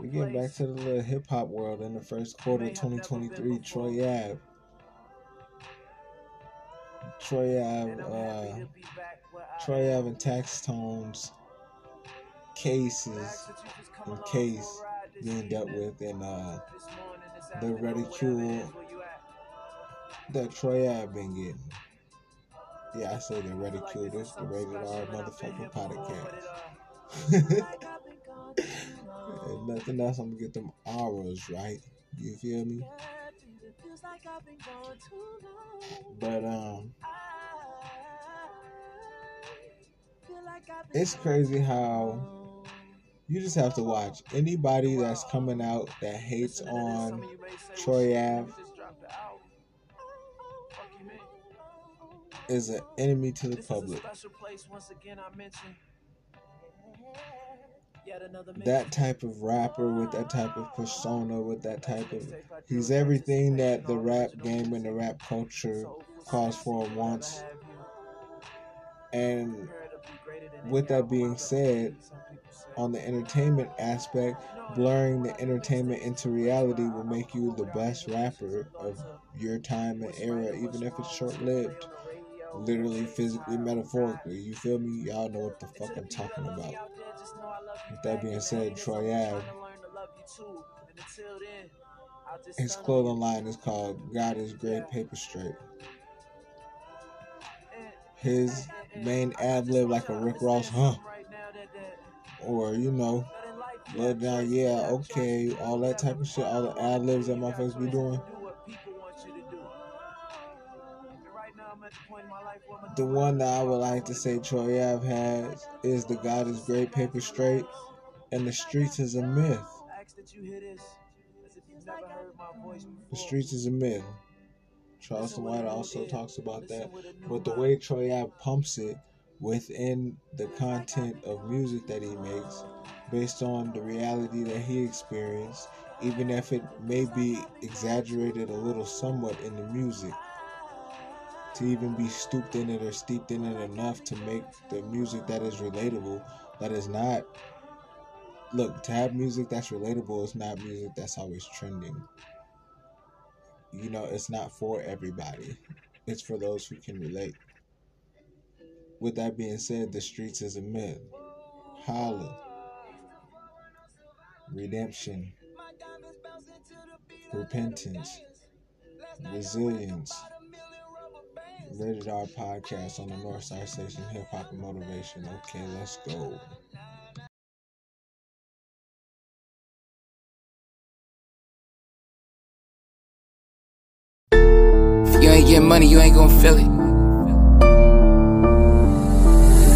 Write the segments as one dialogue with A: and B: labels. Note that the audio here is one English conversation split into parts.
A: We get back to the little hip hop world in the first quarter of 2023. Troy Ave. Troy Ave, uh, Troy Ave and Taxstone's cases and case being dealt with and uh, the ridicule that Troy Ave been getting. Yeah, I say the ridicule. This the rated R motherfucking podcast. nothing else, I'm gonna get them auras right. You feel me? But um, it's crazy how you just have to watch anybody that's coming out that hates on Troy Ave is an enemy to the public. That type of rapper with that type of persona, with that type of. He's everything that the rap game and the rap culture calls for and wants. And with that being said, on the entertainment aspect, blurring the entertainment into reality will make you the best rapper of your time and era, even if it's short lived. Literally, physically, metaphorically. You feel me? Y'all know what the fuck I'm talking about. With that being said, Troy Ave, his clothing line is called God is Great Paper Straight. His main ad lib like a Rick Ross, huh? Or, you know, let down, yeah, okay, all that type of shit, all the ad libs that motherfuckers be doing. The one that I would like to say Troy Ave has is the God is Great Paper Straight and the streets is a myth. The streets is a myth. Charleston White also talks about that. But the way Troy Ave pumps it within the content of music that he makes, based on the reality that he experienced, even if it may be exaggerated a little somewhat in the music to even be stooped in it or steeped in it enough to make the music that is relatable, that is not. Look, to have music that's relatable is not music that's always trending. You know, it's not for everybody, it's for those who can relate. With that being said, the streets is a myth. Holla. Redemption. Repentance. Resilience Rated R podcast on the Norf Star Station Hip Hop and Motivation. Okay, let's go.
B: If you ain't getting money, you ain't gonna feel it.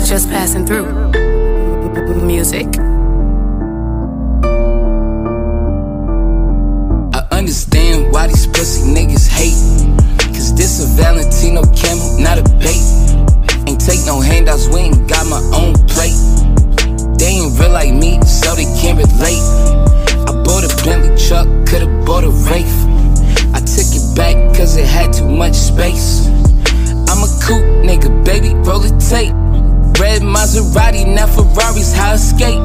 C: Just passing through. Music.
B: I understand why these pussy niggas hate. This a Valentino camel, not a bait. Ain't take no handouts, we ain't got my own plate. They ain't real like me, so they can't relate. I bought a Bentley truck, could've bought a Wraith. I took it back cause it had too much space. I'm a coupe nigga, baby, roll the tape. Red Maserati, now Ferrari's how I skate.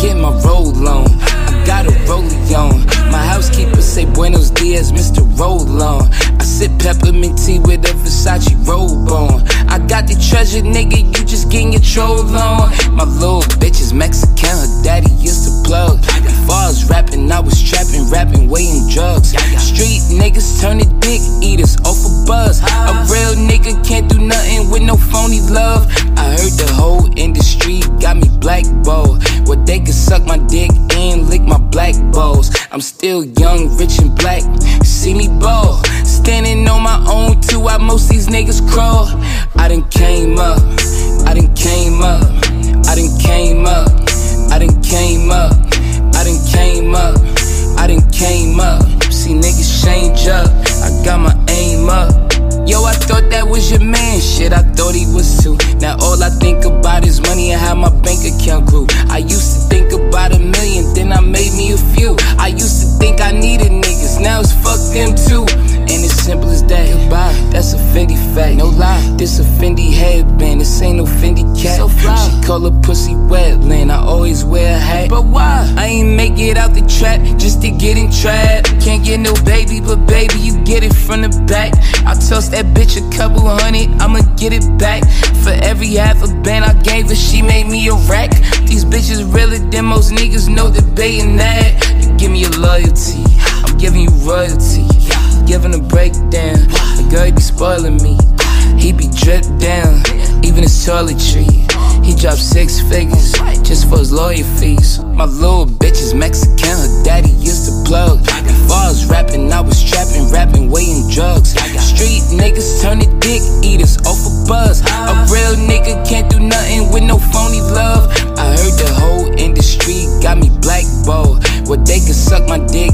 B: Get my roll on, I got a rollie on. My housekeeper say Buenos Dias, Mr. Roll on. Sip peppermint tea with a Versace robe on. I got the treasure, nigga, you just getting your troll on. My little bitch is Mexican, her daddy used to plug. Before I was rapping, I was trapping, rapping, weighing drugs. Street niggas turn turning dick eaters off a buzz. A real nigga can't do nothing with no phony love. I heard the whole industry got me blackballed. Where they could suck my dick and lick my black balls. I'm still young, rich, and black. See me ball. Standing on my own too, while most these niggas crawl. I done came up. I done came up. I done came up. I done came up. I done came up. I done came up. See niggas change up. I got my aim up. Yo, I thought that was your man. Shit, I thought he was too. Now all I think about is money and how my bank account grew. I niggas, now it's fuck them too. And it's simple as that. Goodbye. That's a Fendi fact. No lie. This a Fendi headband. This ain't no Fendi cat.
C: So fly.
B: She call her pussy wetland. I always wear a hat.
C: But why?
B: I ain't make it out the trap just to get in trap. Can't get no baby, but baby, you get it from the back. I toss that bitch a couple hundred, I'ma get it back. For every half a band I gave her, she made me a rack. These bitches realer than most niggas, no debating that. You give me your loyalty, giving you royalty. Giving a breakdown, the girl be spoiling me. He be dripped down, even his toiletry. He dropped six figures just for his lawyer fees. My little bitch is Mexican, her daddy used to plug. Before I was rapping, I was trapping, rapping, weighing drugs. Street niggas turn to dick eaters, off for buzz. A real nigga can't do nothing with no phony love. I heard the whole industry got me blackballed. Where they can suck my dick